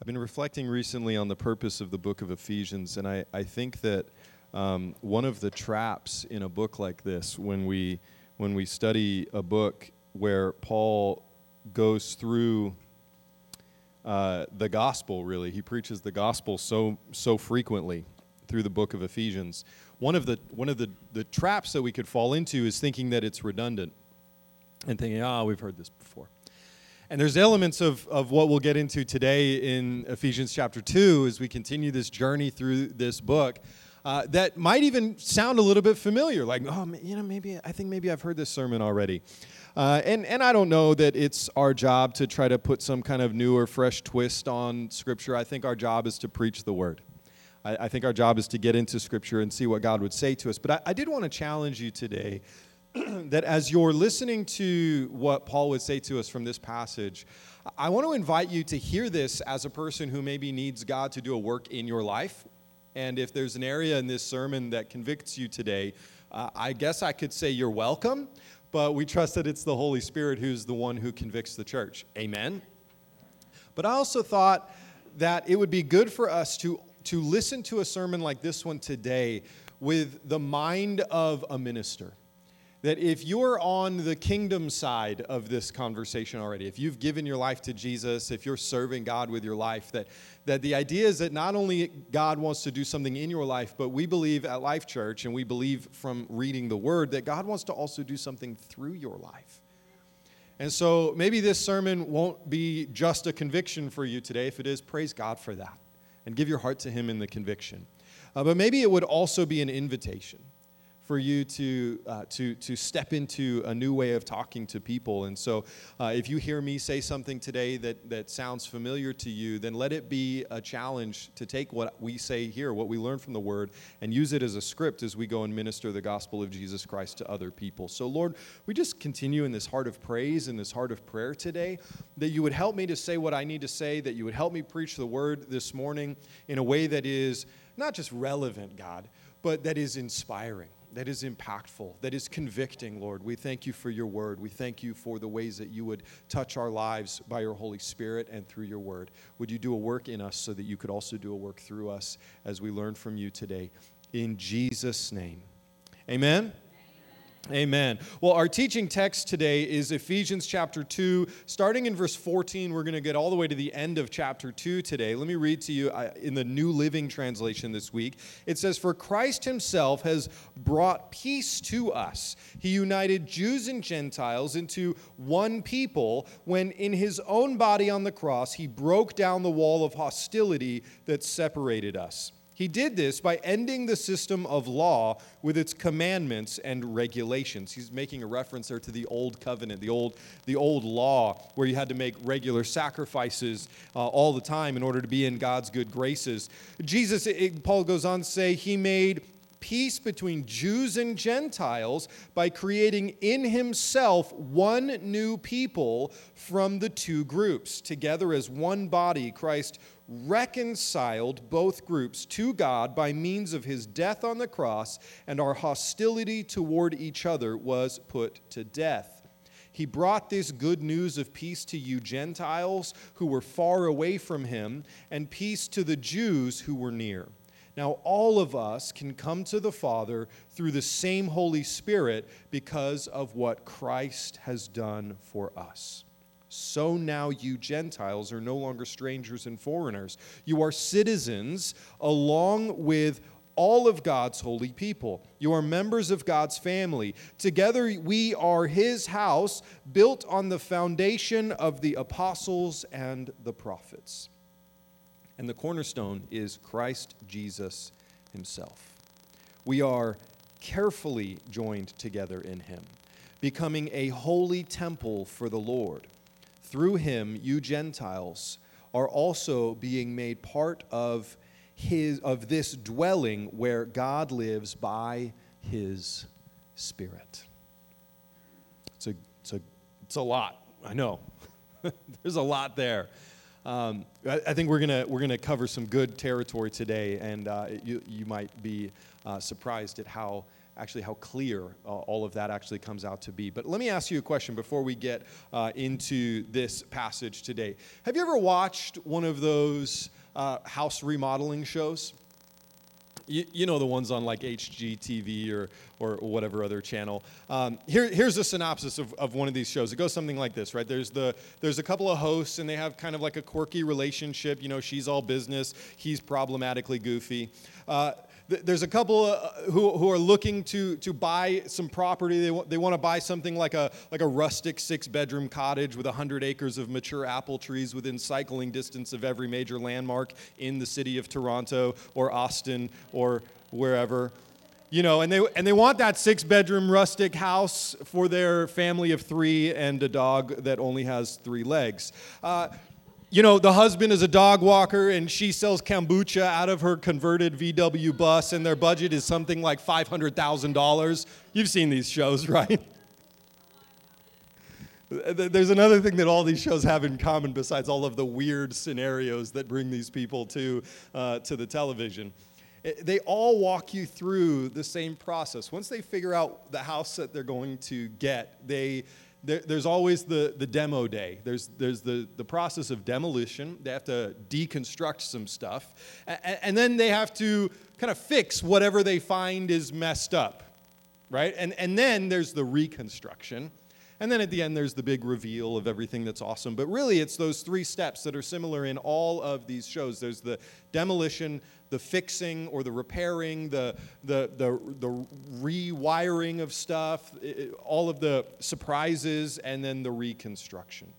I've been reflecting recently on the purpose of the book of Ephesians, and I, I think that um, one of the traps in a book like this, when we, when we study a book where Paul goes through uh, the gospel, really, he preaches the gospel so, so frequently through the book of Ephesians. One of, the, one of the, the traps that we could fall into is thinking that it's redundant and thinking, ah, oh, we've heard this before. And there's elements of, of what we'll get into today in Ephesians chapter 2 as we continue this journey through this book uh, that might even sound a little bit familiar. Like, oh, you know, maybe I think maybe I've heard this sermon already. Uh, and, and I don't know that it's our job to try to put some kind of new or fresh twist on Scripture. I think our job is to preach the Word. I, I think our job is to get into Scripture and see what God would say to us. But I, I did want to challenge you today that as you're listening to what Paul would say to us from this passage, I want to invite you to hear this as a person who maybe needs God to do a work in your life. And if there's an area in this sermon that convicts you today, uh, I guess I could say you're welcome, but we trust that it's the Holy Spirit who's the one who convicts the church. Amen. But I also thought that it would be good for us to, to listen to a sermon like this one today with the mind of a minister that if you're on the kingdom side of this conversation already, if you've given your life to Jesus, if you're serving God with your life, that, that the idea is that not only God wants to do something in your life, but we believe at Life Church, and we believe from reading the Word, that God wants to also do something through your life. And so maybe this sermon won't be just a conviction for you today. If it is, praise God for that and give your heart to Him in the conviction. Uh, but maybe it would also be an invitation for you to, uh, to, to step into a new way of talking to people. And so, uh, if you hear me say something today that, that sounds familiar to you, then let it be a challenge to take what we say here, what we learn from the Word, and use it as a script as we go and minister the gospel of Jesus Christ to other people. So, Lord, we just continue in this heart of praise and this heart of prayer today, that you would help me to say what I need to say, that you would help me preach the Word this morning in a way that is not just relevant, God, but that is inspiring that is impactful, that is convicting, Lord. We thank you for your word. We thank you for the ways that you would touch our lives by your Holy Spirit and through your word. Would you do a work in us so that you could also do a work through us as we learn from you today? In Jesus' name. Amen. Amen. Well, our teaching text today is Ephesians chapter 2. Starting in verse 14, we're going to get all the way to the end of chapter 2 today. Let me read to you uh, in the New Living Translation this week. It says, For Christ himself has brought peace to us. He united Jews and Gentiles into one people when, in his own body on the cross, he broke down the wall of hostility that separated us. He did this by ending the system of law with its commandments and regulations. He's making a reference there to the old covenant, the old, the old law, where you had to make regular sacrifices uh, all the time in order to be in God's good graces. Jesus, it, Paul goes on to say, he made peace between Jews and Gentiles by creating in himself one new people from the two groups. Together as one body, Christ reconciled both groups to God by means of his death on the cross, and our hostility toward each other was put to death. He brought this good news of peace to you Gentiles who were far away from him, and peace to the Jews who were near. Now, all of us can come to the Father through the same Holy Spirit because of what Christ has done for us so now you Gentiles are no longer strangers and foreigners. You are citizens along with all of God's holy people. You are members of God's family. Together we are his house, built on the foundation of the apostles and the prophets. And the cornerstone is Christ Jesus himself. We are carefully joined together in him, becoming a holy temple for the Lord. Through him, you Gentiles are also being made part of his of this dwelling where God lives by his spirit. It's a, it's a, it's a lot. I know. There's a lot there. Um, I, I, think we're gonna we're gonna cover some good territory today, and uh, you you might be uh, surprised at how actually how clear uh, all of that actually comes out to be. But let me ask you a question before we get uh, into this passage today. Have you ever watched one of those uh, house remodeling shows? You, you, know the ones on like HGTV or, or whatever other channel. Um, here, here's a synopsis of, of one of these shows. It goes something like this, right? There's, the, there's a couple of hosts, and they have kind of like a quirky relationship. You know, she's all business, he's problematically goofy. Uh, there's a couple uh, who, who are looking to, to buy some property. They, w- they want to buy something like a, like a rustic six bedroom cottage with 100 acres of mature apple trees within cycling distance of every major landmark in the city of Toronto or Austin or wherever. You know, and they, and they want that six bedroom rustic house for their family of three and a dog that only has three legs. Uh, you know, the husband is a dog walker and she sells kombucha out of her converted VW bus, and their budget is something like $500,000. You've seen these shows, right? There's another thing that all these shows have in common besides all of the weird scenarios that bring these people to, uh, to the television. They all walk you through the same process. Once they figure out the house that they're going to get, they there, there's always the, the demo day. There's, there's the, the process of demolition. They have to deconstruct some stuff. And, and then they have to kind of fix whatever they find is messed up, right? And, and then there's the reconstruction. And then at the end, there's the big reveal of everything that's awesome. But really, it's those three steps that are similar in all of these shows there's the demolition, the fixing or the repairing, the, the, the, the rewiring of stuff, all of the surprises, and then the reconstruction.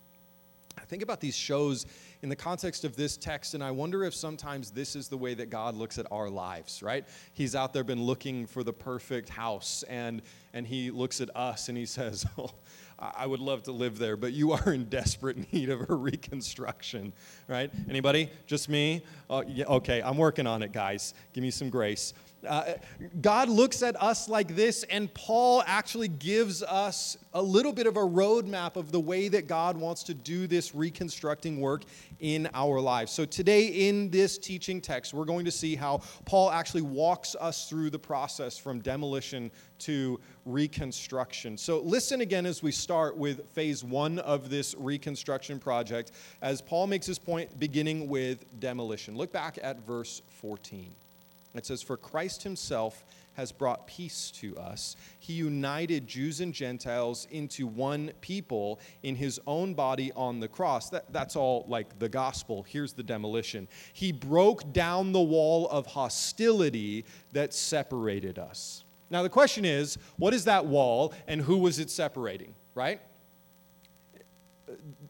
I think about these shows in the context of this text, and I wonder if sometimes this is the way that God looks at our lives, right? He's out there been looking for the perfect house, and, and he looks at us and he says, oh, I would love to live there, but you are in desperate need of a reconstruction, right? Anybody? Just me? Uh, yeah, okay, I'm working on it, guys. Give me some grace. Uh, God looks at us like this, and Paul actually gives us a little bit of a roadmap of the way that God wants to do this reconstructing work in our lives. So, today in this teaching text, we're going to see how Paul actually walks us through the process from demolition to reconstruction. So, listen again as we start with phase one of this reconstruction project, as Paul makes his point beginning with demolition. Look back at verse 14. It says, For Christ himself has brought peace to us. He united Jews and Gentiles into one people in his own body on the cross. That, that's all like the gospel. Here's the demolition. He broke down the wall of hostility that separated us. Now, the question is what is that wall and who was it separating, right?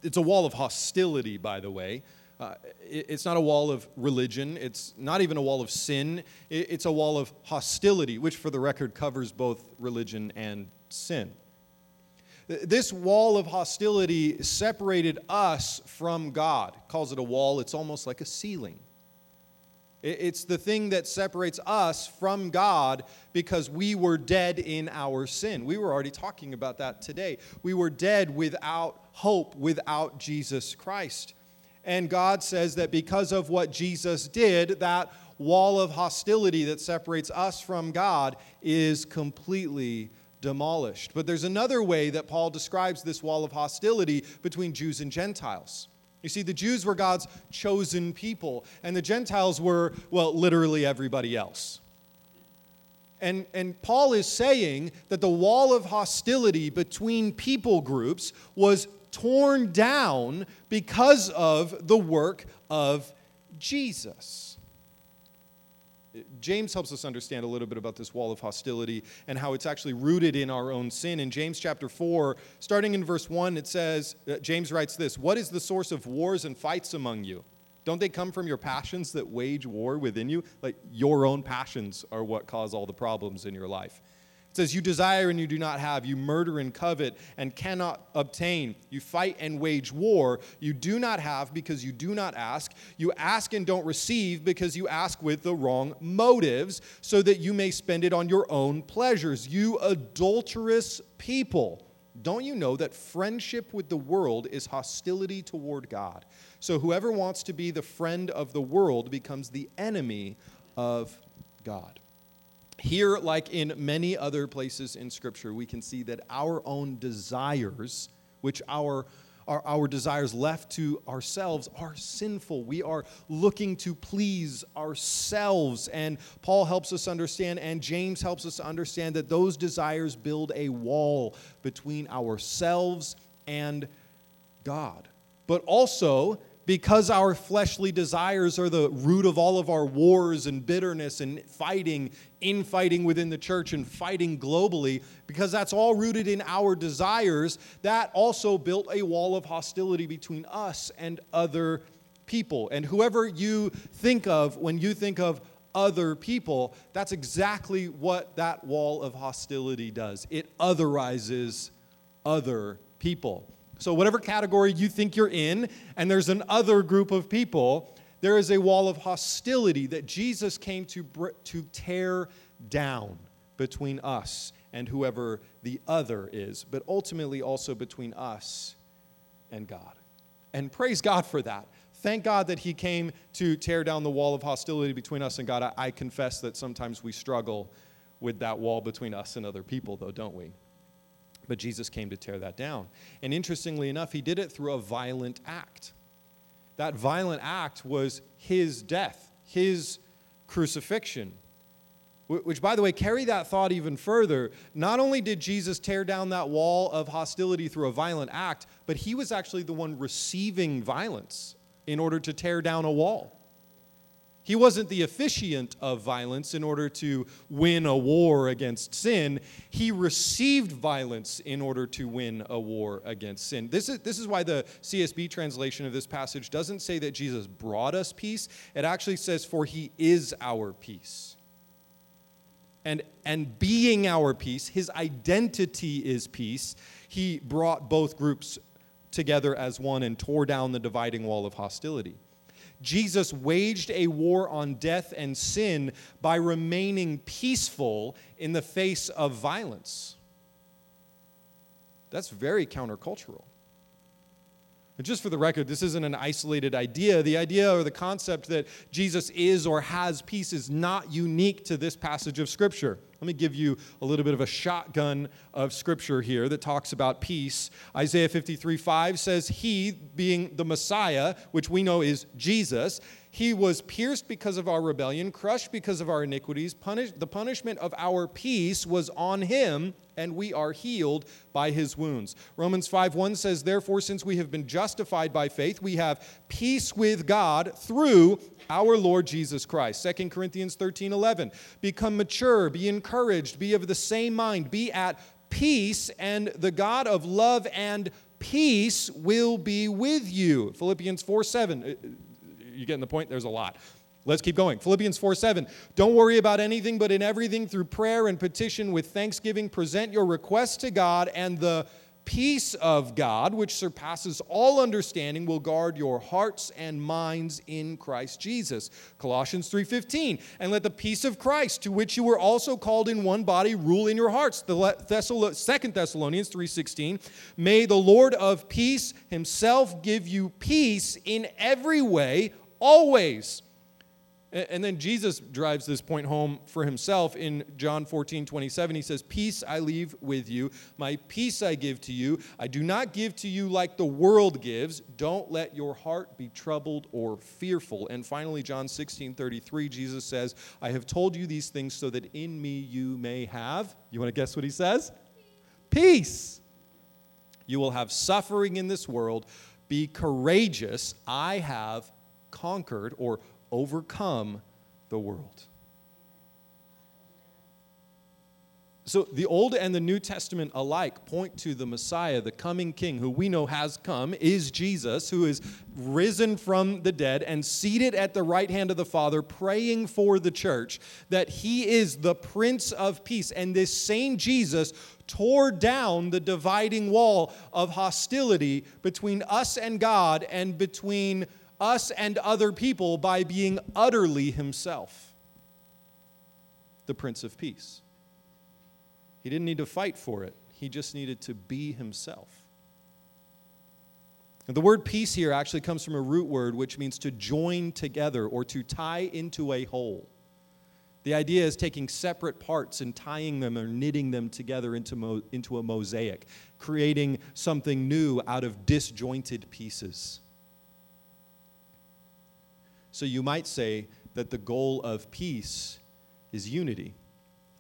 It's a wall of hostility, by the way. Uh, it, it's not a wall of religion. It's not even a wall of sin. It, it's a wall of hostility, which, for the record, covers both religion and sin. This wall of hostility separated us from God. calls it a wall, it's almost like a ceiling. It's the thing that separates us from God because we were dead in our sin. We were already talking about that today. We were dead without hope, without Jesus Christ. And God says that because of what Jesus did, that wall of hostility that separates us from God is completely demolished. But there's another way that Paul describes this wall of hostility between Jews and Gentiles. You see, the Jews were God's chosen people, and the Gentiles were, well, literally everybody else. And, and Paul is saying that the wall of hostility between people groups was torn down because of the work of Jesus. James helps us understand a little bit about this wall of hostility and how it's actually rooted in our own sin. In James chapter 4, starting in verse 1, it says, uh, James writes this What is the source of wars and fights among you? Don't they come from your passions that wage war within you? Like your own passions are what cause all the problems in your life. It says, You desire and you do not have. You murder and covet and cannot obtain. You fight and wage war. You do not have because you do not ask. You ask and don't receive because you ask with the wrong motives, so that you may spend it on your own pleasures. You adulterous people. Don't you know that friendship with the world is hostility toward God? So whoever wants to be the friend of the world becomes the enemy of God. Here, like in many other places in Scripture, we can see that our own desires, which our our, our desires left to ourselves are sinful. We are looking to please ourselves. And Paul helps us understand, and James helps us understand that those desires build a wall between ourselves and God. But also, because our fleshly desires are the root of all of our wars and bitterness and fighting, infighting within the church and fighting globally, because that's all rooted in our desires, that also built a wall of hostility between us and other people. And whoever you think of when you think of other people, that's exactly what that wall of hostility does. It otherizes other people. So, whatever category you think you're in, and there's an other group of people, there is a wall of hostility that Jesus came to, to tear down between us and whoever the other is, but ultimately also between us and God. And praise God for that. Thank God that He came to tear down the wall of hostility between us and God. I, I confess that sometimes we struggle with that wall between us and other people, though, don't we? But Jesus came to tear that down. And interestingly enough, he did it through a violent act. That violent act was his death, his crucifixion. Which, by the way, carry that thought even further. Not only did Jesus tear down that wall of hostility through a violent act, but he was actually the one receiving violence in order to tear down a wall. He wasn't the officiant of violence in order to win a war against sin. He received violence in order to win a war against sin. This is, this is why the CSB translation of this passage doesn't say that Jesus brought us peace. It actually says, For he is our peace. And, and being our peace, his identity is peace. He brought both groups together as one and tore down the dividing wall of hostility. Jesus waged a war on death and sin by remaining peaceful in the face of violence. That's very countercultural. And just for the record, this isn't an isolated idea. The idea or the concept that Jesus is or has peace is not unique to this passage of Scripture. Let me give you a little bit of a shotgun of Scripture here that talks about peace. Isaiah 53 5 says, He, being the Messiah, which we know is Jesus, he was pierced because of our rebellion, crushed because of our iniquities. Punish, the punishment of our peace was on him, and we are healed by his wounds. Romans 5 1 says, Therefore, since we have been justified by faith, we have peace with God through our Lord Jesus Christ. 2 Corinthians 13 11. Become mature, be encouraged, be of the same mind, be at peace, and the God of love and peace will be with you. Philippians 4 7 uh, uh, you getting the point? There's a lot. Let's keep going. Philippians 4 7. Don't worry about anything, but in everything, through prayer and petition with thanksgiving, present your requests to God, and the peace of God, which surpasses all understanding, will guard your hearts and minds in Christ Jesus. Colossians 3:15. And let the peace of Christ, to which you were also called in one body, rule in your hearts. The Thessal- 2 Thessalonians 3:16. May the Lord of peace himself give you peace in every way always. And then Jesus drives this point home for himself in John 14, 27. He says, Peace I leave with you, my peace I give to you. I do not give to you like the world gives. Don't let your heart be troubled or fearful. And finally, John 16, 33, Jesus says, I have told you these things so that in me you may have. You want to guess what he says? Peace. You will have suffering in this world. Be courageous. I have conquered or overcome the world. So the Old and the New Testament alike point to the Messiah, the coming King, who we know has come, is Jesus, who is risen from the dead and seated at the right hand of the Father, praying for the church, that he is the Prince of Peace. And this same Jesus tore down the dividing wall of hostility between us and God and between us and other people by being utterly himself, the Prince of Peace. He didn't need to fight for it, he just needed to be himself. the word peace here actually comes from a root word which means to join together or to tie into a whole. The idea is taking separate parts and tying them or knitting them together into, mo- into a mosaic, creating something new out of disjointed pieces. So you might say that the goal of peace is unity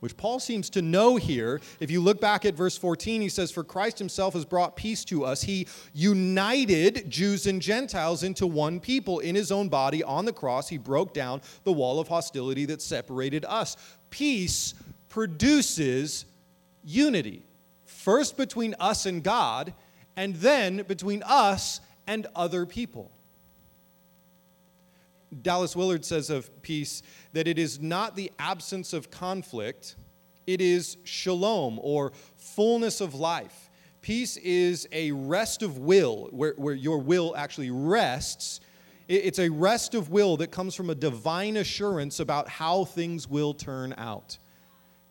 which Paul seems to know here. If you look back at verse 14, he says, For Christ himself has brought peace to us. He united Jews and Gentiles into one people in his own body on the cross. He broke down the wall of hostility that separated us. Peace produces unity, first between us and God, and then between us and other people. Dallas Willard says of peace that it is not the absence of conflict, it is shalom or fullness of life. Peace is a rest of will, where, where your will actually rests. It's a rest of will that comes from a divine assurance about how things will turn out.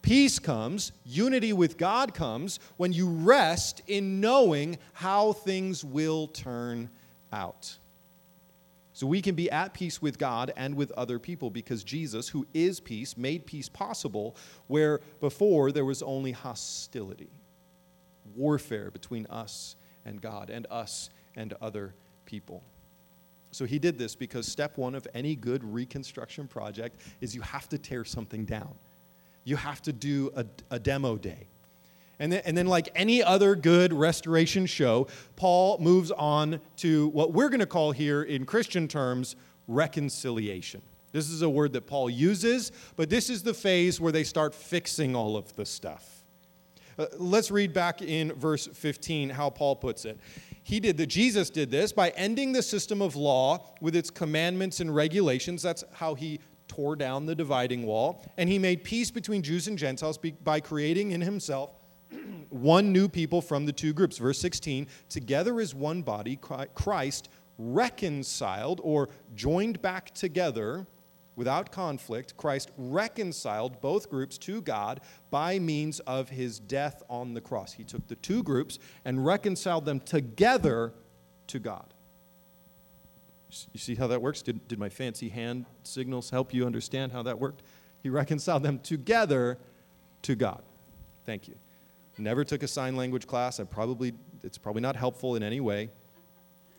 Peace comes, unity with God comes when you rest in knowing how things will turn out. So we can be at peace with God and with other people because Jesus, who is peace, made peace possible where before there was only hostility, warfare between us and God and us and other people. So he did this because step one of any good reconstruction project is you have to tear something down. You have to do a, a demo day. And then, and then, like any other good restoration show, Paul moves on to what we're going to call here in Christian terms reconciliation. This is a word that Paul uses, but this is the phase where they start fixing all of the stuff. Uh, let's read back in verse 15 how Paul puts it. He did that, Jesus did this by ending the system of law with its commandments and regulations. That's how he tore down the dividing wall. And he made peace between Jews and Gentiles by creating in himself one new people from the two groups. Verse 16, together as one body, Christ reconciled or joined back together without conflict, Christ reconciled both groups to God by means of his death on the cross. He took the two groups and reconciled them together to God. You see how that works? Did, did my fancy hand signals help you understand how that worked? He reconciled them together to God. Thank you. Never took a sign language class. I probably it's probably not helpful in any way.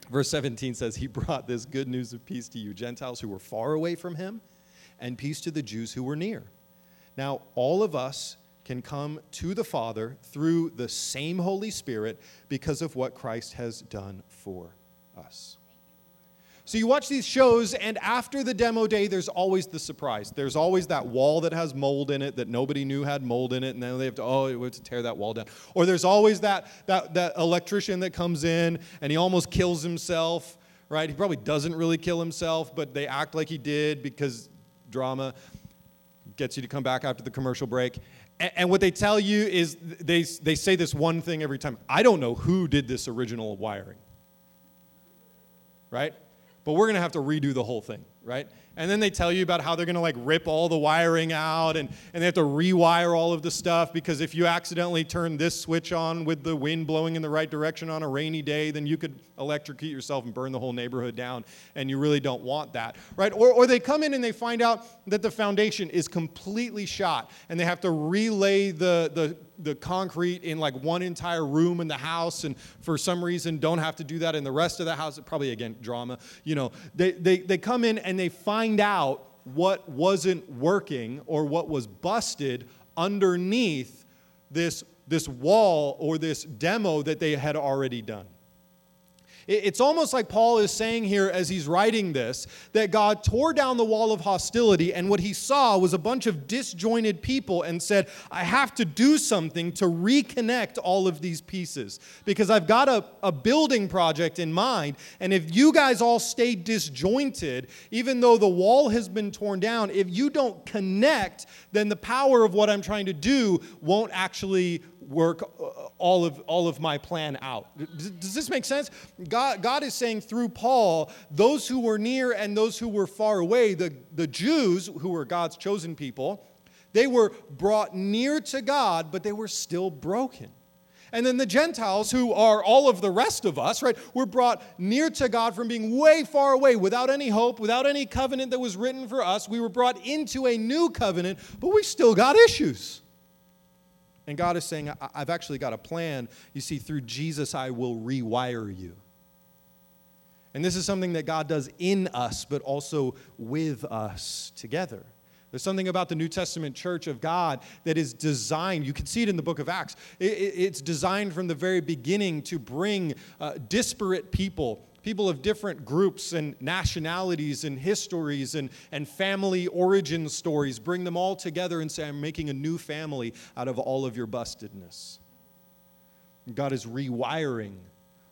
Verse 17 says, He brought this good news of peace to you, Gentiles who were far away from him, and peace to the Jews who were near. Now, all of us can come to the Father through the same Holy Spirit because of what Christ has done for us. So you watch these shows, and after the demo day, there's always the surprise. There's always that wall that has mold in it that nobody knew had mold in it, and then they have to, oh, we have to tear that wall down. Or there's always that, that, that electrician that comes in and he almost kills himself, right? He probably doesn't really kill himself, but they act like he did because drama gets you to come back after the commercial break. And, and what they tell you is they, they say this one thing every time I don't know who did this original wiring, right? But we're going to have to redo the whole thing, right? And then they tell you about how they're going to like rip all the wiring out and, and they have to rewire all of the stuff because if you accidentally turn this switch on with the wind blowing in the right direction on a rainy day, then you could electrocute yourself and burn the whole neighborhood down. And you really don't want that, right? Or, or they come in and they find out that the foundation is completely shot and they have to relay the, the, the concrete in like one entire room in the house and for some reason don't have to do that in the rest of the house. Probably again, drama. You know, they, they, they come in and they find find out what wasn't working or what was busted underneath this, this wall or this demo that they had already done. It's almost like Paul is saying here as he's writing this that God tore down the wall of hostility, and what he saw was a bunch of disjointed people and said, I have to do something to reconnect all of these pieces because I've got a, a building project in mind. And if you guys all stay disjointed, even though the wall has been torn down, if you don't connect, then the power of what I'm trying to do won't actually work uh, all of, all of my plan out. Does this make sense? God, God is saying through Paul, those who were near and those who were far away, the, the Jews, who were God's chosen people, they were brought near to God, but they were still broken. And then the Gentiles, who are all of the rest of us, right, were brought near to God from being way far away without any hope, without any covenant that was written for us. We were brought into a new covenant, but we still got issues. And God is saying, I've actually got a plan. You see, through Jesus, I will rewire you. And this is something that God does in us, but also with us together. There's something about the New Testament church of God that is designed, you can see it in the book of Acts. It's designed from the very beginning to bring uh, disparate people people of different groups and nationalities and histories and, and family origin stories, bring them all together and say, I'm making a new family out of all of your bustedness. God is rewiring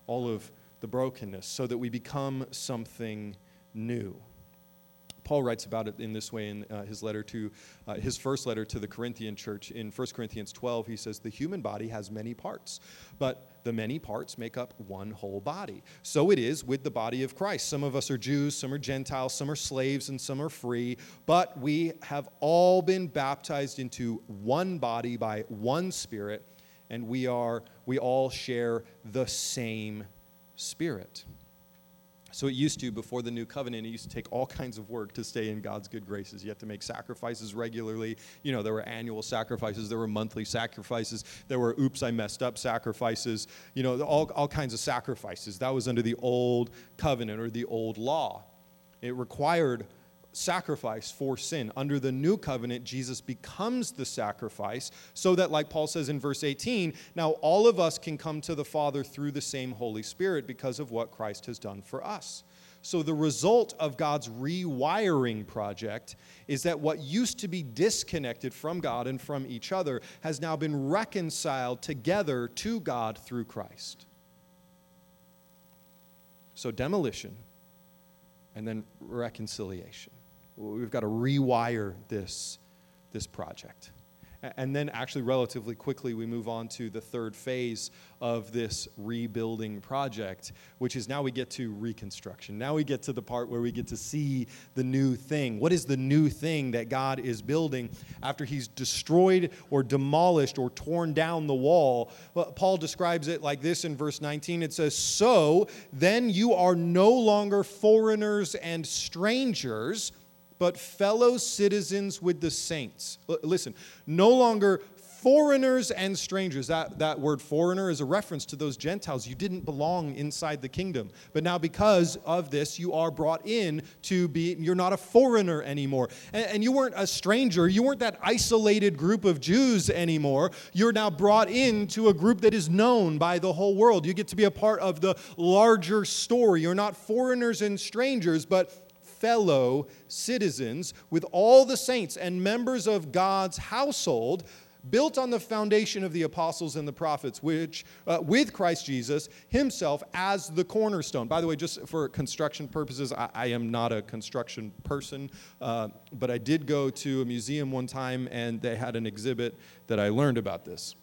all of the brokenness so that we become something new. Paul writes about it in this way in uh, his letter to uh, his first letter to the Corinthian church in 1 Corinthians 12. He says, The human body has many parts, but the many parts make up one whole body. So it is with the body of Christ. Some of us are Jews, some are Gentiles, some are slaves, and some are free, but we have all been baptized into one body by one Spirit, and we are we all share the same Spirit. So it used to, before the new covenant, it used to take all kinds of work to stay in God's good graces. You had to make sacrifices regularly. You know, there were annual sacrifices, there were monthly sacrifices, there were oops, I messed up sacrifices, you know, all, all kinds of sacrifices. That was under the old covenant or the old law. It required sacrifice for sin. Under the new covenant, Jesus becomes the sacrifice so that, like Paul says in verse 18, now all of us can come to the Father through the same Holy Spirit because of what Christ has done for us. So, the result of God's rewiring project is that what used to be disconnected from God and from each other has now been reconciled together to God through Christ. So, demolition and then reconciliation. We've got to rewire this, this project. And then, actually, relatively quickly, we move on to the third phase of this rebuilding project, which is now we get to reconstruction. Now we get to the part where we get to see the new thing. What is the new thing that God is building after He's destroyed or demolished or torn down the wall? Paul describes it like this in verse 19 it says, So then you are no longer foreigners and strangers but fellow citizens with the saints. L- listen, no longer foreigners and strangers. That, that word foreigner is a reference to those Gentiles. You didn't belong inside the kingdom. But now, because of this, you are brought in to be, you're not a foreigner anymore. And, and you weren't a stranger. You weren't that isolated group of Jews anymore. You're now brought into a group that is known by the whole world. You get to be a part of the larger story. You're not foreigners and strangers, but fellow citizens with all the saints and members of God's household, built on the foundation of the apostles and the prophets, which uh, with Christ Jesus himself as the cornerstone. By the way, just for construction purposes, I, I am not a construction person, uh, but I did go to a museum one time and they had an exhibit that I learned about this.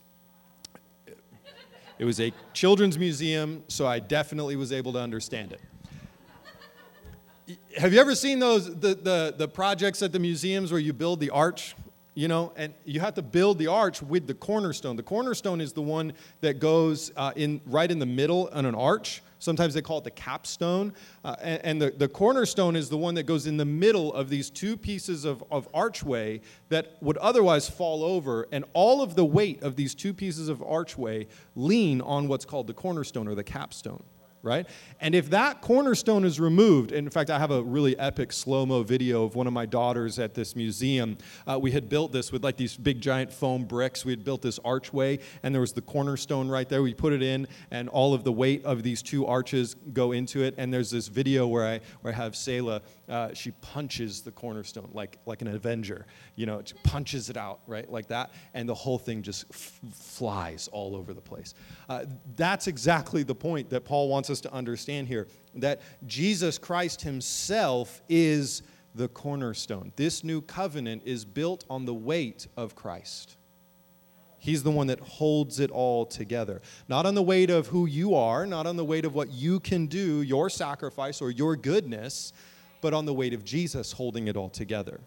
It was a children's museum, so I definitely was able to understand it have you ever seen those the, the, the projects at the museums where you build the arch you know and you have to build the arch with the cornerstone. The cornerstone is the one that goes uh, in right in the middle on an arch. Sometimes they call it the capstone. Uh, and, and the, the cornerstone is the one that goes in the middle of these two pieces of, of archway that would otherwise fall over and all of the weight of these two pieces of archway lean on what's called the cornerstone or the capstone right? And if that cornerstone is removed, in fact, I have a really epic slow mo video of one of my daughters at this museum. Uh, we had built this with like these big giant foam bricks. We had built this archway, and there was the cornerstone right there. We put it in, and all of the weight of these two arches go into it. And there's this video where I, where I have Selah, uh, she punches the cornerstone like, like an Avenger. You know, she punches it out, right? Like that. And the whole thing just f- flies all over the place. Uh, that's exactly the point that Paul wants us to understand here that Jesus Christ himself is the cornerstone. This new covenant is built on the weight of Christ. He's the one that holds it all together. Not on the weight of who you are, not on the weight of what you can do, your sacrifice or your goodness, but on the weight of Jesus holding it all together.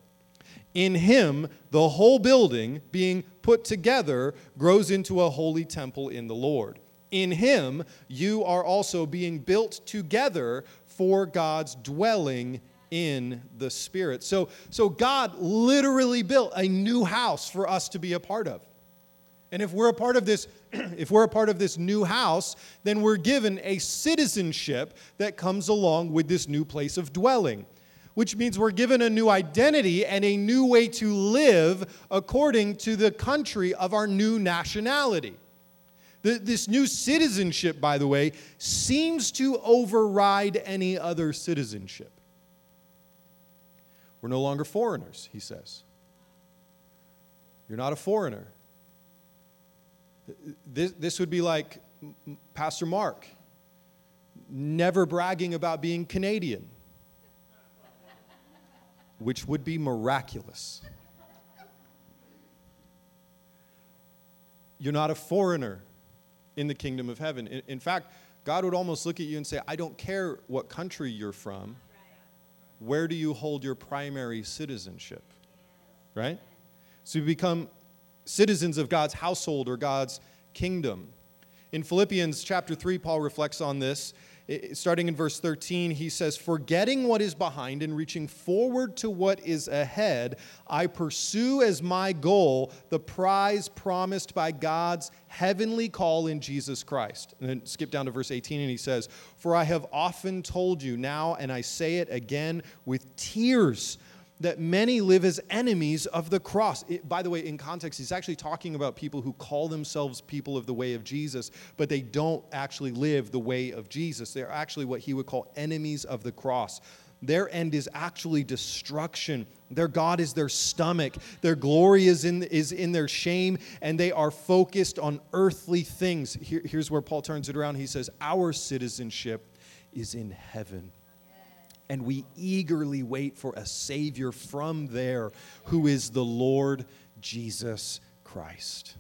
In him, the whole building, being put together, grows into a holy temple in the Lord. In him, you are also being built together for God's dwelling in the Spirit. So, so God literally built a new house for us to be a part of. And if we're a part of this, if we're a part of this new house, then we're given a citizenship that comes along with this new place of dwelling which means we're given a new identity and a new way to live according to the country of our new nationality. The, this new citizenship, by the way, seems to override any other citizenship. We're no longer foreigners, he says. You're not a foreigner. This, this would be like Pastor Mark never bragging about being Canadian which would be miraculous. You're not a foreigner in the kingdom of heaven. In, in, fact, God would almost look at you and say, I don't care what country you're from. Where do you hold your primary citizenship? Right? So you become citizens of God's household or God's kingdom. In Philippians chapter 3, Paul reflects on this starting in verse 13, he says, Forgetting what is behind and reaching forward to what is ahead, I pursue as my goal the prize promised by God's heavenly call in Jesus Christ. And then skip down to verse 18, and he says, For I have often told you now, and I say it again with tears that many live as enemies of the cross. It, by the way, in context, he's actually talking about people who call themselves people of the way of Jesus, but they don't actually live the way of Jesus. They're actually what he would call enemies of the cross. Their end is actually destruction. Their God is their stomach. Their glory is in, is in their shame, and they are focused on earthly things. Here, here's where Paul turns it around. He says, Our citizenship is in heaven and we eagerly wait for a Savior from there who is the Lord Jesus Christ.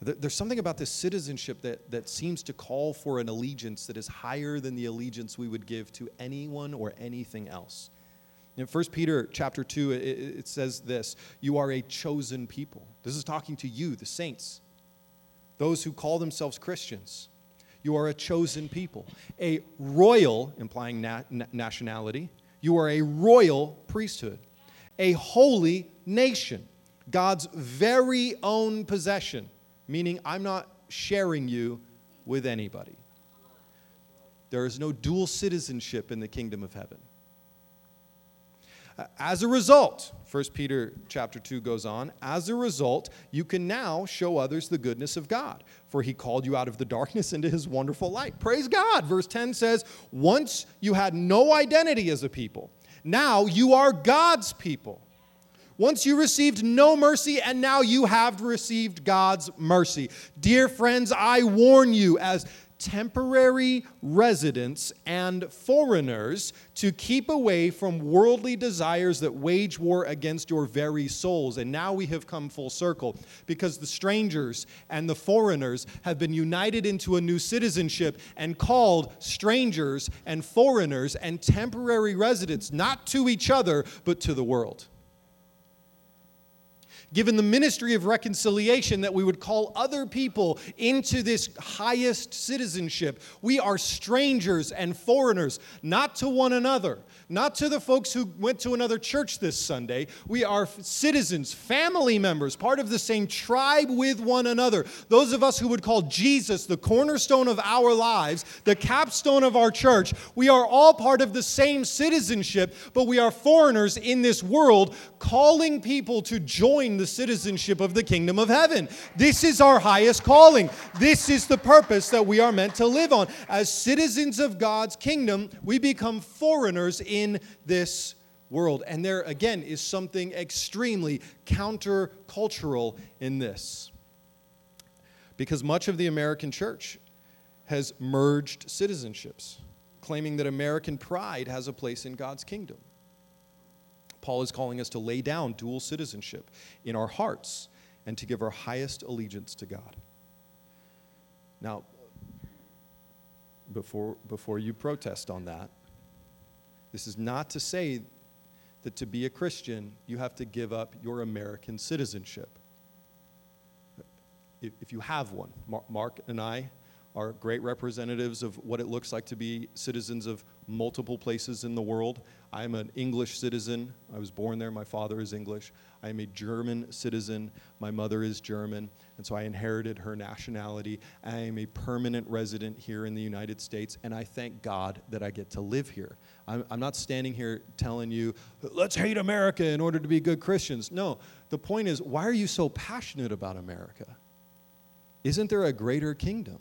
There's something about this citizenship that, that seems to call for an allegiance that is higher than the allegiance we would give to anyone or anything else. In 1 Peter chapter 2, it, it says this You are a chosen people. This is talking to you, the saints, those who call themselves Christians. You are a chosen people, a royal, implying na- nationality. You are a royal priesthood, a holy nation, God's very own possession, meaning I'm not sharing you with anybody. There is no dual citizenship in the kingdom of heaven. Uh, as a result, 1 Peter chapter 2 goes on, as a result, you can now show others the goodness of God, for he called you out of the darkness into his wonderful light. Praise God. Verse 10 says, Once you had no identity as a people, now you are God's people. Once you received no mercy, and now you have received God's mercy. Dear friends, I warn you, as temporary residents and foreigners to keep away from worldly desires that wage war against your very souls. And now we have come full circle because the strangers and the foreigners have been united into a new citizenship and called strangers and foreigners and temporary residents, not to each other, but to the world given the ministry of reconciliation, that we would call other people into this highest citizenship. We are strangers and foreigners, not to one another, not to the folks who went to another church this Sunday. We are citizens, family members, part of the same tribe with one another. Those of us who would call Jesus the cornerstone of our lives, the capstone of our church, we are all part of the same citizenship, but we are foreigners in this world calling people to join the citizenship of the kingdom of heaven. This is our highest calling. This is the purpose that we are meant to live on. As citizens of God's kingdom, we become foreigners in this world. And there, again, is something extremely countercultural in this. Because much of the American church has merged citizenships, claiming that American pride has a place in God's kingdom. Paul is calling us to lay down dual citizenship in our hearts and to give our highest allegiance to God. Now, before, before you protest on that, this is not to say that to be a Christian, you have to give up your American citizenship. If you have one, Mark and I are great representatives of what it looks like to be citizens of multiple places in the world. I'm an English citizen. I was born there. My father is English. I am a German citizen. My mother is German. And so I inherited her nationality. I am a permanent resident here in the United States. And I thank God that I get to live here. I'm, I'm not standing here telling you, let's hate America in order to be good Christians. No, the point is, why are you so passionate about America? Isn't there a greater kingdom?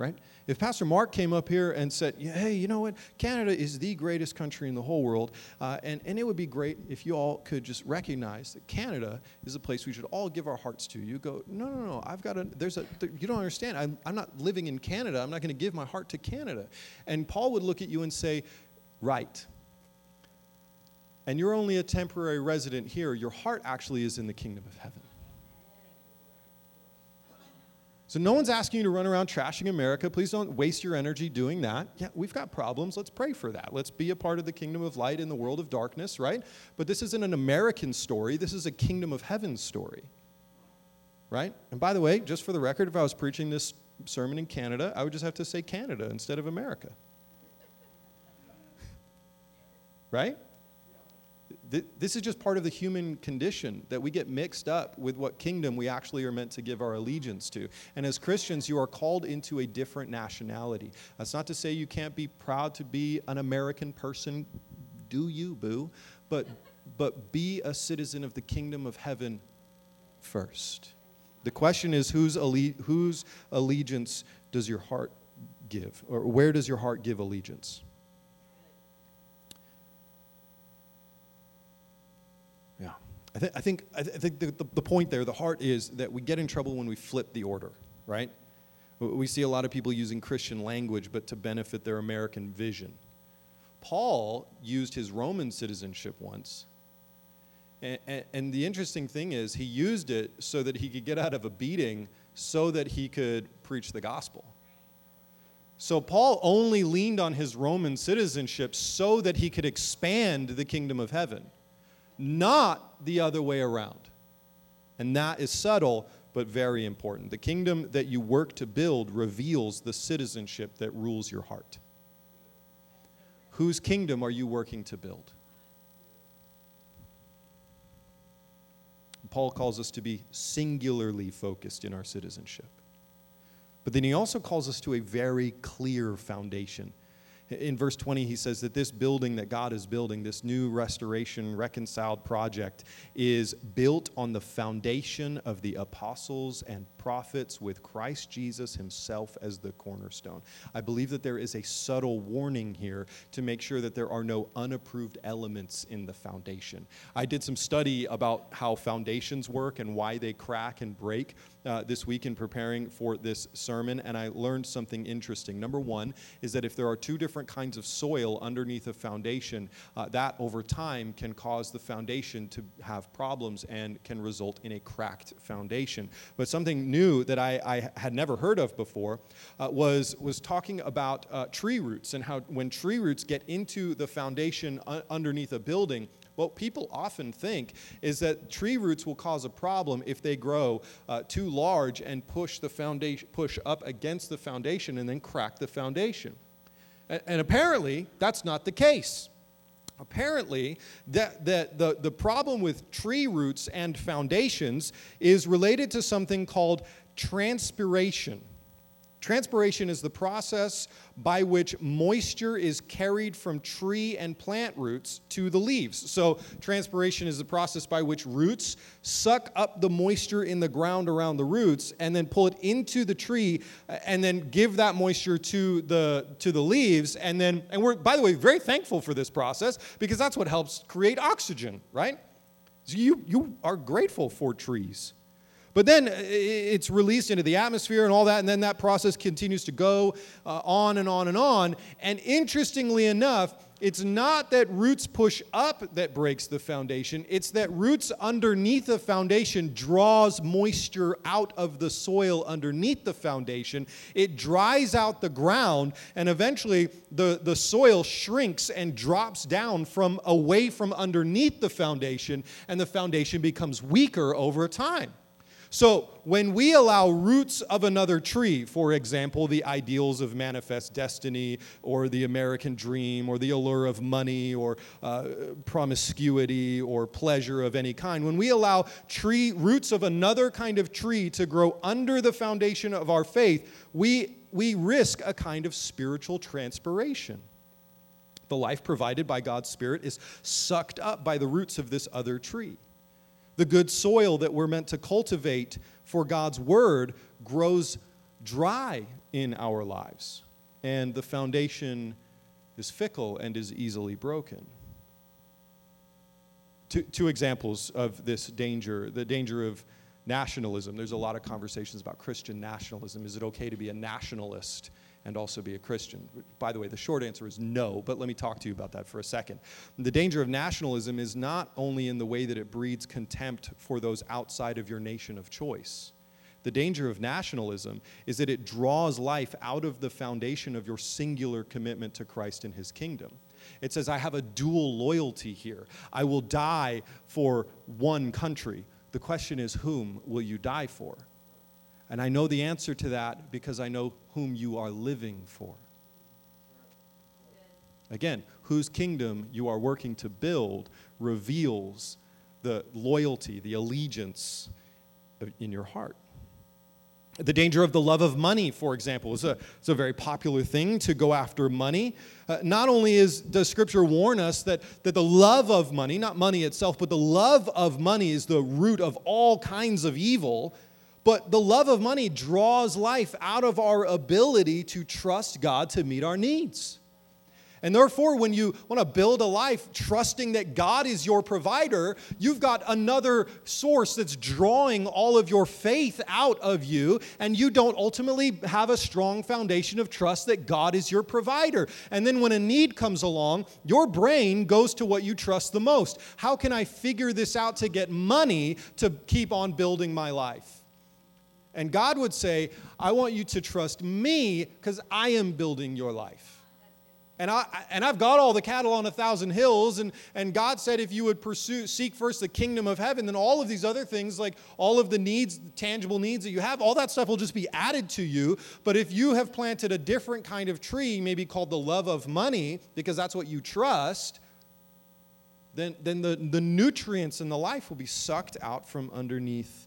Right? If Pastor Mark came up here and said, hey, you know what? Canada is the greatest country in the whole world, uh, and, and it would be great if you all could just recognize that Canada is a place we should all give our hearts to. You go, no, no, no, I've got a, there's a, you don't understand. I'm, I'm not living in Canada. I'm not going to give my heart to Canada. And Paul would look at you and say, right. And you're only a temporary resident here. Your heart actually is in the kingdom of heaven. So no one's asking you to run around trashing America. Please don't waste your energy doing that. Yeah, we've got problems. Let's pray for that. Let's be a part of the kingdom of light in the world of darkness, right? But this isn't an American story. This is a kingdom of heaven story. Right? And by the way, just for the record, if I was preaching this sermon in Canada, I would just have to say Canada instead of America. right? This is just part of the human condition that we get mixed up with what kingdom we actually are meant to give our allegiance to. And as Christians, you are called into a different nationality. That's not to say you can't be proud to be an American person. Do you, boo? But, but be a citizen of the kingdom of heaven first. The question is whose, alle- whose allegiance does your heart give? Or where does your heart give allegiance? Th- I think, I, th- I think the, the, the point there, the heart is that we get in trouble when we flip the order, right? We see a lot of people using Christian language, but to benefit their American vision. Paul used his Roman citizenship once. And, and, and, the interesting thing is, he used it so that he could get out of a beating so that he could preach the gospel. So Paul only leaned on his Roman citizenship so that he could expand the kingdom of heaven not the other way around. And that is subtle, but very important. The kingdom that you work to build reveals the citizenship that rules your heart. Whose kingdom are you working to build? Paul calls us to be singularly focused in our citizenship. But then he also calls us to a very clear foundation in verse 20, he says that this building that God is building, this new restoration, reconciled project, is built on the foundation of the apostles and prophets with Christ Jesus himself as the cornerstone. I believe that there is a subtle warning here to make sure that there are no unapproved elements in the foundation. I did some study about how foundations work and why they crack and break uh, this week in preparing for this sermon, and I learned something interesting. Number one is that if there are two different kinds of soil underneath a foundation, uh, that over time can cause the foundation to have problems and can result in a cracked foundation. But something new that I, I had never heard of before uh, was, was talking about uh, tree roots and how when tree roots get into the foundation underneath a building, what people often think is that tree roots will cause a problem if they grow uh, too large and push the foundation, push up against the foundation and then crack the foundation. And, and apparently, that's not the case. Apparently, that, that the, the problem with tree roots and foundations is related to something called transpiration. Transpiration is the process by which moisture is carried from tree and plant roots to the leaves. So, transpiration is the process by which roots suck up the moisture in the ground around the roots and then pull it into the tree uh, and then give that moisture to the to the leaves and then and we're by the way very thankful for this process because that's what helps create oxygen, right? So you you are grateful for trees. But then uh, it's released into the atmosphere and all that, and then that process continues to go uh, on and on and on. And interestingly enough, it's not that roots push up that breaks the foundation. It's that roots underneath the foundation draws moisture out of the soil underneath the foundation. It dries out the ground and eventually the, the soil shrinks and drops down from away from underneath the foundation and the foundation becomes weaker over time so, when we allow roots of another tree, for example, the ideals of manifest destiny, or the American dream, or the allure of money, or uh, promiscuity, or pleasure of any kind, when we allow tree roots of another kind of tree to grow under the foundation of our faith, we, we risk a kind of spiritual transpiration. The life provided by God's Spirit is sucked up by the roots of this other tree. The good soil that we're meant to cultivate for God's word grows dry in our lives, and the foundation is fickle and is easily broken. Two, two examples of this danger the danger of nationalism. There's a lot of conversations about Christian nationalism. Is it okay to be a nationalist? And also be a Christian? By the way, the short answer is no, but let me talk to you about that for a second. The danger of nationalism is not only in the way that it breeds contempt for those outside of your nation of choice. The danger of nationalism is that it draws life out of the foundation of your singular commitment to Christ and his kingdom. It says, I have a dual loyalty here. I will die for one country. The question is, whom will you die for? And I know the answer to that because I know whom you are living for. Again, whose kingdom you are working to build reveals the loyalty, the allegiance in your heart. The danger of the love of money, for example, is a, is a very popular thing to go after money. Uh, not only is, does Scripture warn us that, that the love of money, not money itself, but the love of money is the root of all kinds of evil, but the love of money draws life out of our ability to trust God to meet our needs. And therefore, when you want to build a life trusting that God is your provider, you've got another source that's drawing all of your faith out of you, and you don't ultimately have a strong foundation of trust that God is your provider. And then when a need comes along, your brain goes to what you trust the most. How can I figure this out to get money to keep on building my life? And God would say, I want you to trust me because I am building your life. And, I, and I've got all the cattle on a thousand hills. And, and God said, if you would pursue, seek first the kingdom of heaven, then all of these other things, like all of the needs, tangible needs that you have, all that stuff will just be added to you. But if you have planted a different kind of tree, maybe called the love of money, because that's what you trust, then, then the, the nutrients in the life will be sucked out from underneath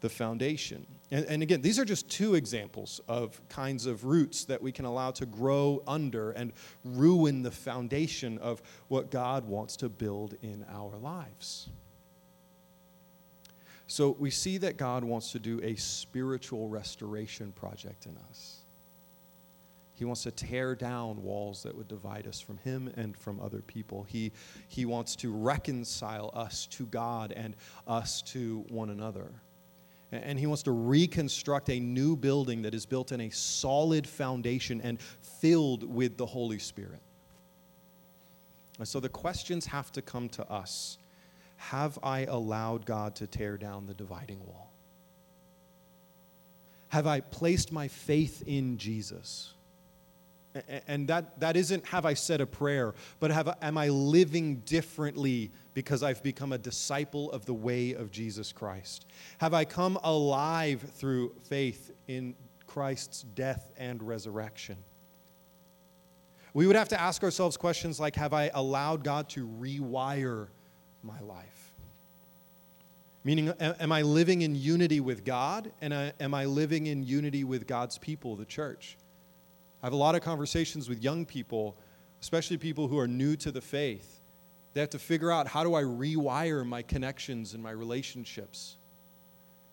the foundation. And, and, again, these are just two examples of kinds of roots that we can allow to grow under and ruin the foundation of what God wants to build in our lives. So we see that God wants to do a spiritual restoration project in us. He wants to tear down walls that would divide us from Him and from other people. He, he wants to reconcile us to God and us to one another and he wants to reconstruct a new building that is built in a solid foundation and filled with the Holy Spirit. And so the questions have to come to us Have I allowed God to tear down the dividing wall? Have I placed my faith in Jesus? And that, that isn't have I said a prayer, but have, am I living differently because I've become a disciple of the way of Jesus Christ? Have I come alive through faith in Christ's death and resurrection? We would have to ask ourselves questions like Have I allowed God to rewire my life? Meaning, am I living in unity with God and uh, am I living in unity with God's people, the church? I have a lot of conversations with young people, especially people who are new to the faith. They have to figure out how do I rewire my connections and my relationships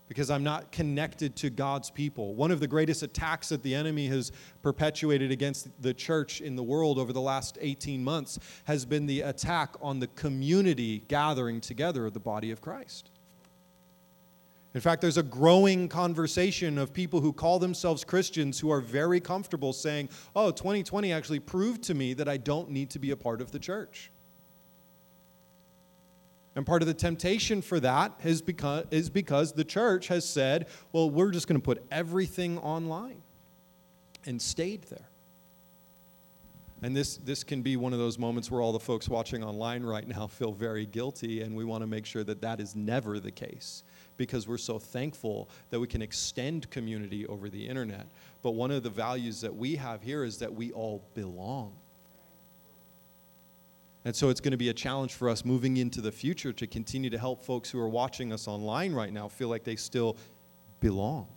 because I'm not connected to God's people. One of the greatest attacks that the enemy has perpetuated against the church in the world over the last 18 months has been the attack on the community gathering together of the body of Christ. In fact, there's a growing conversation of people who call themselves Christians who are very comfortable saying, Oh, 2020 actually proved to me that I don't need to be a part of the church. And part of the temptation for that is because, is because the church has said, well, we're just going to put everything online and stayed there. And this, this can be one of those moments where all the folks watching online right now feel very guilty, and we want to make sure that that is never the case because we're so thankful that we can extend community over the internet. But one of the values that we have here is that we all belong. And so it's going to be a challenge for us moving into the future to continue to help folks who are watching us online right now feel like they still belong.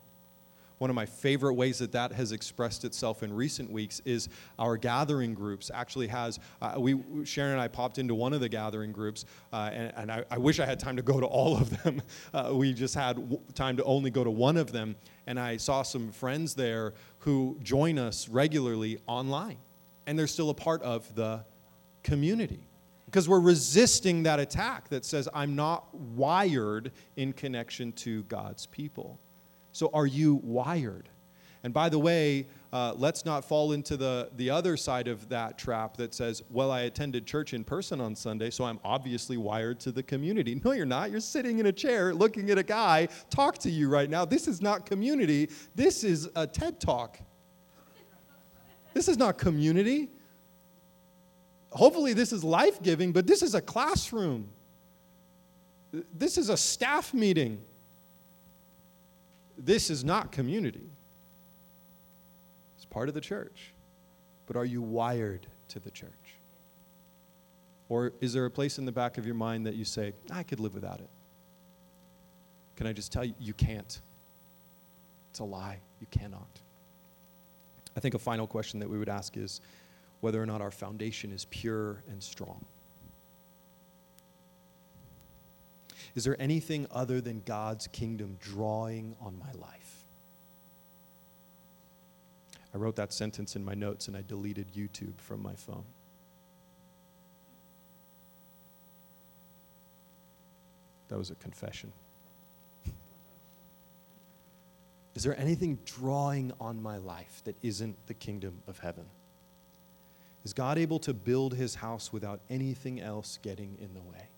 One of my favorite ways that that has expressed itself in recent weeks is our gathering groups. Actually, has uh, we Sharon and I popped into one of the gathering groups, uh, and, and I, I, wish I had time to go to all of them. Uh, we just had w- time to only go to one of them, and I saw some friends there who join us regularly online, and they're still a part of the community because we're resisting that attack that says I'm not wired in connection to God's people. So, are you wired? And by the way, uh, let's not fall into the, the other side of that trap that says, well, I attended church in person on Sunday, so I'm obviously wired to the community. No, you're not. You're sitting in a chair looking at a guy talk to you right now. This is not community. This is a TED talk. This is not community. Hopefully, this is life giving, but this is a classroom. This is a staff meeting. This is not community. It's part of the church. But are you wired to the church? Or is there a place in the back of your mind that you say, I could live without it? Can I just tell you, you can't. It's a lie. You cannot. I think a final question that we would ask is whether or not our foundation is pure and strong. Is there anything other than God's kingdom drawing on my life? I wrote that sentence in my notes and I deleted YouTube from my phone. That was a confession. Is there anything drawing on my life that isn't the kingdom of heaven? Is God able to build his house without anything else getting in the way?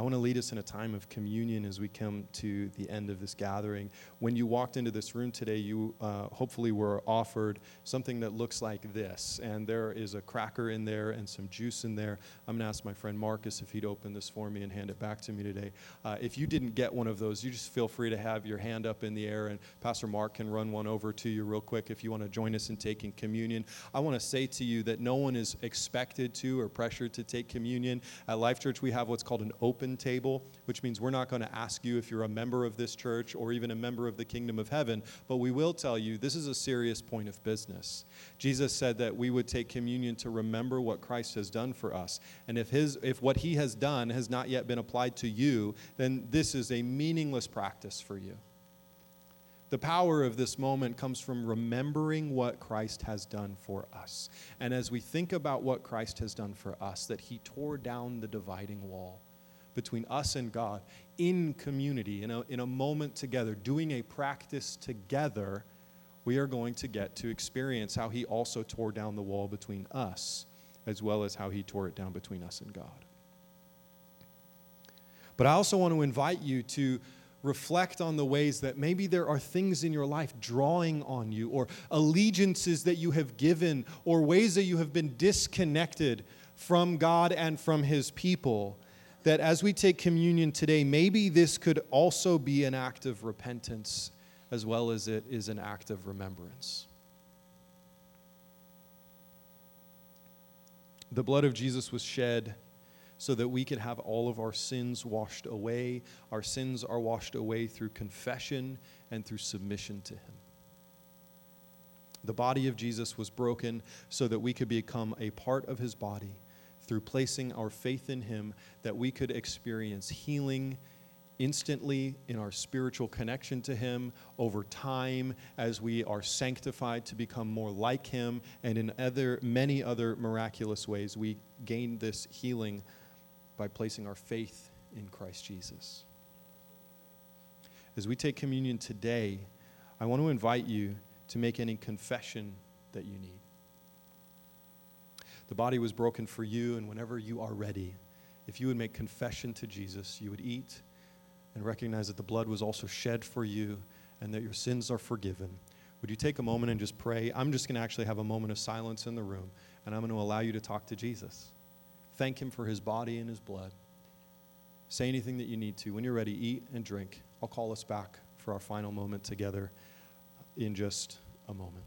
I want to lead us in a time of communion as we come to the end of this gathering. When you walked into this room today, you uh, hopefully were offered something that looks like this. And there is a cracker in there and some juice in there. I'm going to ask my friend Marcus if he'd open this for me and hand it back to me today. Uh, if you didn't get one of those, you just feel free to have your hand up in the air, and Pastor Mark can run one over to you real quick if you want to join us in taking communion. I want to say to you that no one is expected to or pressured to take communion. At Life Church, we have what's called an open table, which means we're not going to ask you if you're a member of this church or even a member of the kingdom of heaven, but we will tell you this is a serious point of business. Jesus said that we would take communion to remember what Christ has done for us. And if his if what he has done has not yet been applied to you, then this is a meaningless practice for you. The power of this moment comes from remembering what Christ has done for us. And as we think about what Christ has done for us, that he tore down the dividing wall between us and God in community, in a, in a moment together, doing a practice together, we are going to get to experience how He also tore down the wall between us, as well as how He tore it down between us and God. But I also want to invite you to reflect on the ways that maybe there are things in your life drawing on you, or allegiances that you have given, or ways that you have been disconnected from God and from His people that as we take communion today, maybe this could also be an act of repentance as well as it is an act of remembrance. The blood of Jesus was shed so that we could have all of our sins washed away. Our sins are washed away through confession and through submission to Him. The body of Jesus was broken so that we could become a part of His body through placing our faith in Him that we could experience healing instantly in our spiritual connection to Him over time as we are sanctified to become more like Him, and in other, many other miraculous ways, we gain this healing by placing our faith in Christ Jesus. As we take communion today, I want to invite you to make any confession that you need. The body was broken for you, and whenever you are ready, if you would make confession to Jesus, you would eat and recognize that the blood was also shed for you and that your sins are forgiven. Would you take a moment and just pray? I'm just going to actually have a moment of silence in the room, and I'm going to allow you to talk to Jesus. Thank Him for His body and His blood. Say anything that you need to. When you're ready, eat and drink. I'll call us back for our final moment together in just a moment.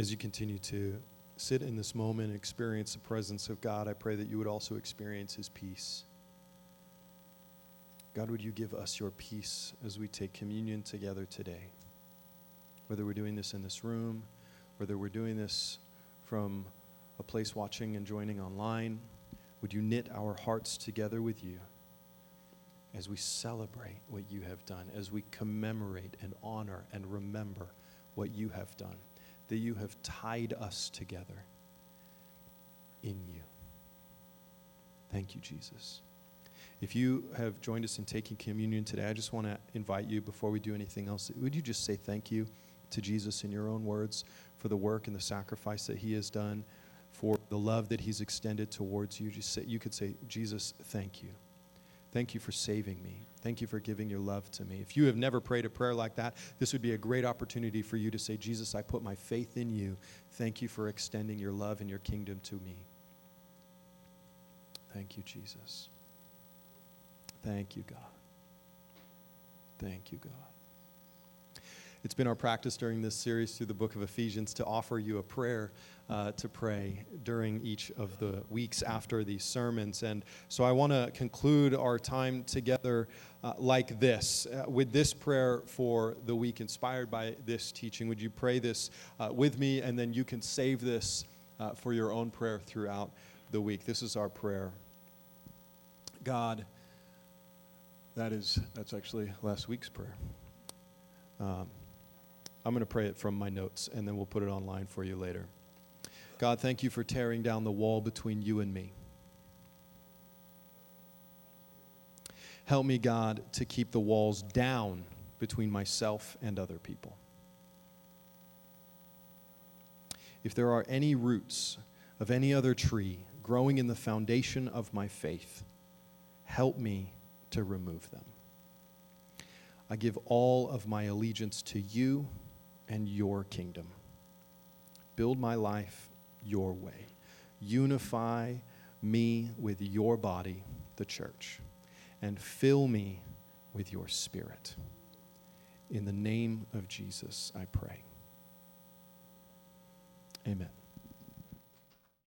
As you continue to sit in this moment and experience the presence of God, I pray that you would also experience His peace. God, would you give us your peace as we take communion together today? Whether we're doing this in this room, whether we're doing this from a place watching and joining online, would you knit our hearts together with you as we celebrate what you have done, as we commemorate and honor and remember what you have done? That you have tied us together in you. Thank you, Jesus. If you have joined us in taking communion today, I just want to invite you before we do anything else, would you just say thank you to Jesus in your own words for the work and the sacrifice that he has done, for the love that he's extended towards you? Just say, you could say, Jesus, thank you. Thank you for saving me. Thank you for giving your love to me. If you have never prayed a prayer like that, this would be a great opportunity for you to say, Jesus, I put my faith in you. Thank you for extending your love and your kingdom to me. Thank you, Jesus. Thank you, God. Thank you, God. It's been our practice during this series through the book of Ephesians to offer you a prayer uh, to pray during each of the weeks after these sermons. And so I want to conclude our time together uh, like this uh, with this prayer for the week inspired by this teaching. Would you pray this uh, with me? And then you can save this uh, for your own prayer throughout the week. This is our prayer. God, that is, that's actually last week's prayer. Um, I'm going to pray it from my notes, and then we'll put it online for you later. God, thank you for tearing down the wall between you and me. Help me, God, to keep the walls down between myself and other people. If there are any roots of any other tree growing in the foundation of my faith, help me to remove them. I give all of my allegiance to you and your kingdom. Build my life your way. Unify me with your body, the church, and fill me with your spirit. In the name of Jesus, I pray. Amen.